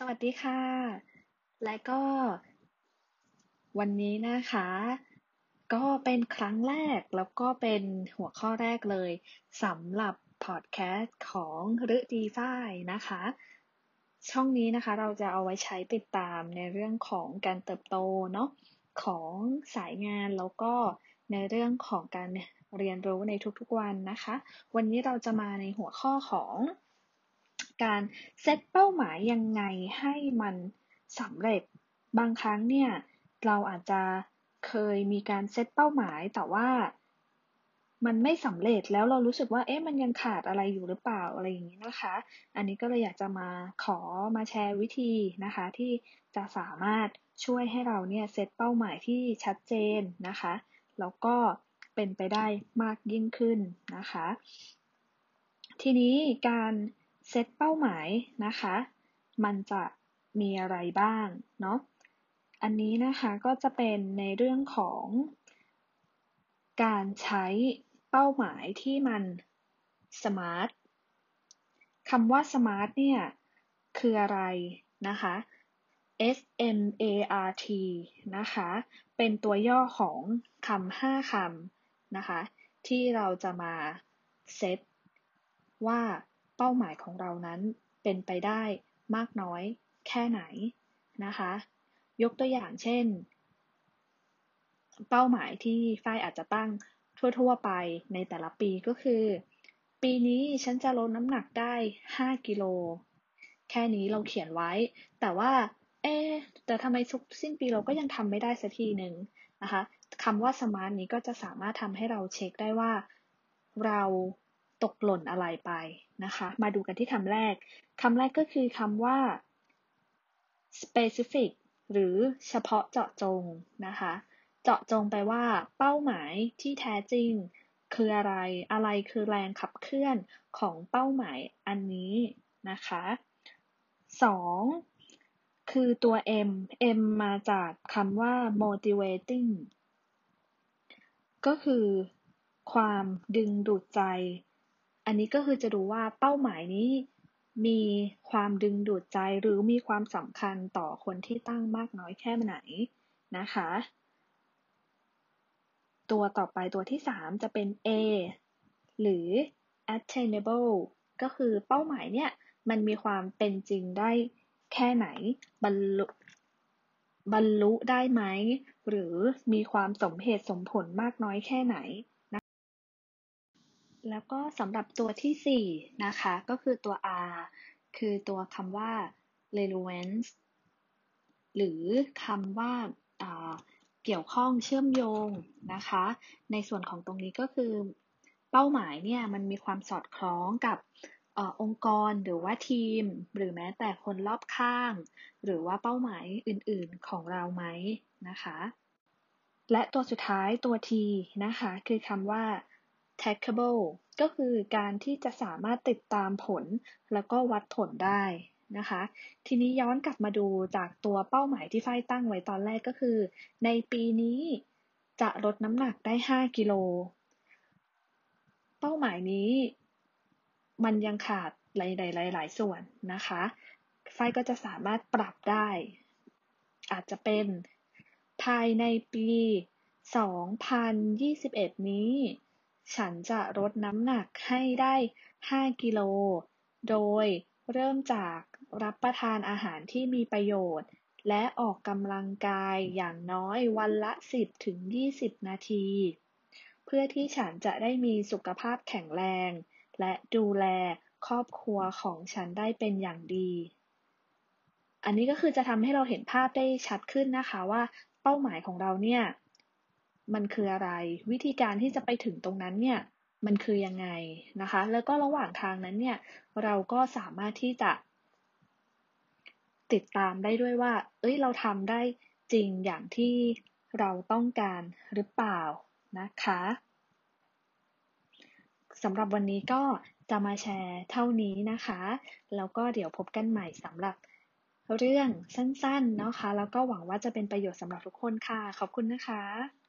สวัสดีค่ะ และก็ วันนี้นะคะ ก็เป็นครั้งแรกแล้วก็เป็นหัวข้อแรกเลยสำหรับพอดแคสต์ของฤดีฝ้ายนะคะ ช่องนี้นะคะเราจะเอาไว้ใช้ติดตามในเรื่องของการเติบโตเนาะของสายงานแล้วก็ในเรื่องของการเรียนรู้ในทุกๆวันนะคะ วันนี้เราจะมาในหัวข้อของ การเซตเป้าหมายยังไงให้มันสำเร็จ บางครั้งเนี่ยเราอาจจะเคยมีการเซตเป้าหมายแต่ว่ามันไม่สำเร็จแล้วเรารู้สึกว่าเอ๊ะมันยังขาดอะไรอยู่หรือเปล่าอะไรอย่างนี้นะคะ อันนี้ก็เลยอยากจะมาขอมาแชร์วิธีนะคะ ที่จะสามารถช่วยให้เราเนี่ยเซตเป้าหมายที่ชัดเจนนะคะแล้วก็เป็นไปได้มากยิ่งขึ้นนะคะ ทีนี้การ เซตเป้าหมายนะคะ มันจะมีอะไรบ้างเนาะ อันนี้นะคะก็จะเป็นในเรื่องของการใช้เป้าหมายที่มัน smart คำว่า smart เนี่ย คืออะไรนะคะ S M A R T นะคะ เป็นตัวย่อของคำห้าคำนะคะ ที่เราจะมาเซตว่า เป้าหมายของเรานั้นเป็นไปได้มากน้อยแค่ไหนนะคะ ยกตัวอย่างเช่น เป้าหมายที่ฝ้ายอาจจะตั้งทั่ว ๆ ไปในแต่ละปีก็คือ ปีนี้ฉันจะลดน้ำหนักได้ 5 กิโล แค่นี้เราเขียนไว้ แต่ว่า เอ๊แต่ทำไมทุกสิ้นปีเราก็ยังทำไม่ได้สักทีหนึ่งนะคะคำว่าสมาร์ทนี้ก็จะสามารถทำให้เราเช็คได้ว่า เราตกหล่นอะไรไป นะคะ มาดูกันที่คำแรก คำแรกก็คือคำว่า specific หรือเฉพาะเจาะจงนะคะ เจาะจงไปว่าเป้าหมายที่แท้จริง คืออะไร อะไรคือแรงขับเคลื่อนของเป้าหมายอันนี้นะคะ 2. คือตัว M M มาจากคำว่า motivating ก็คือความดึงดูดใจ อันนี้ก็คือจะดูว่าเป้าหมายนี้มีความดึงดูดใจหรือมีความสำคัญต่อคนที่ตั้งมากน้อยแค่ไหนนะคะ ตัวต่อไปตัวที่ 3 จะเป็น A หรือ attainable ก็คือเป้าหมายเนี่ยมันมีความเป็นจริงได้แค่ไหนบรรลุบรรลุได้ไหม หรือมีความสมเหตุสมผลมากน้อยแค่ไหน แล้วก็สำหรับตัวที่ 4 นะคะ ก็คือตัว R คือตัวคำว่า relevance หรือคำว่าเกี่ยวข้องเชื่อมโยงนะคะ ในส่วนของตรงนี้ก็คือเป้าหมายเนี่ยมันมีความสอดคล้องกับอองค์กรหรือว่าทีม หรือแม้แต่คนรอบข้าง หรือว่าเป้าหมายอื่นๆของเราไหมนะคะ และตัวสุดท้ายตัว T นะคะ คือคำว่า trackable ก็คือการที่จะสามารถติดตามผล แล้วก็วัดผลได้นะคะ ทีนี้ย้อนกลับมาดูจากตัวเป้าหมายที่ฝ้ายตั้งไว้ตอนแรกก็คือ ในปีนี้จะลดน้ำหนักได้ 5 กิโล เป้าหมายนี้ มันยังขาดหลายๆหลายส่วนนะคะฝ้ายก็จะสามารถปรับได้ อาจจะเป็นภายในปี 2021 นี้ ฉันจะลดน้ำหนักให้ได้5กิโล โดยเริ่มจากรับประทานอาหารที่มีประโยชน์ และออกกำลังกายอย่างน้อยวันละ 10ถึง20 นาที เพื่อที่ฉันจะได้มีสุขภาพแข็งแรง และดูแลครอบครัวของฉันได้เป็นอย่างดี อันนี้ก็คือจะทำให้เราเห็นภาพได้ชัดขึ้นนะคะว่าเป้าหมายของเราเนี่ย มันคืออะไร วิธีการที่จะไปถึงตรงนั้นเนี่ยมันคือยังไงนะคะ แล้วก็ระหว่างทางนั้นเนี่ยเราก็สามารถที่จะติดตามได้ด้วยว่า เอ้ย เราทำได้จริงอย่างที่เราต้องการหรือเปล่านะคะ สำหรับวันนี้ก็จะมาแชร์เท่านี้นะคะ แล้วก็เดี๋ยวพบกันใหม่สำหรับเรื่องสั้นๆ นะคะ แล้วก็หวังว่าจะเป็นประโยชน์สำหรับทุกคนค่ะ ขอบคุณนะคะ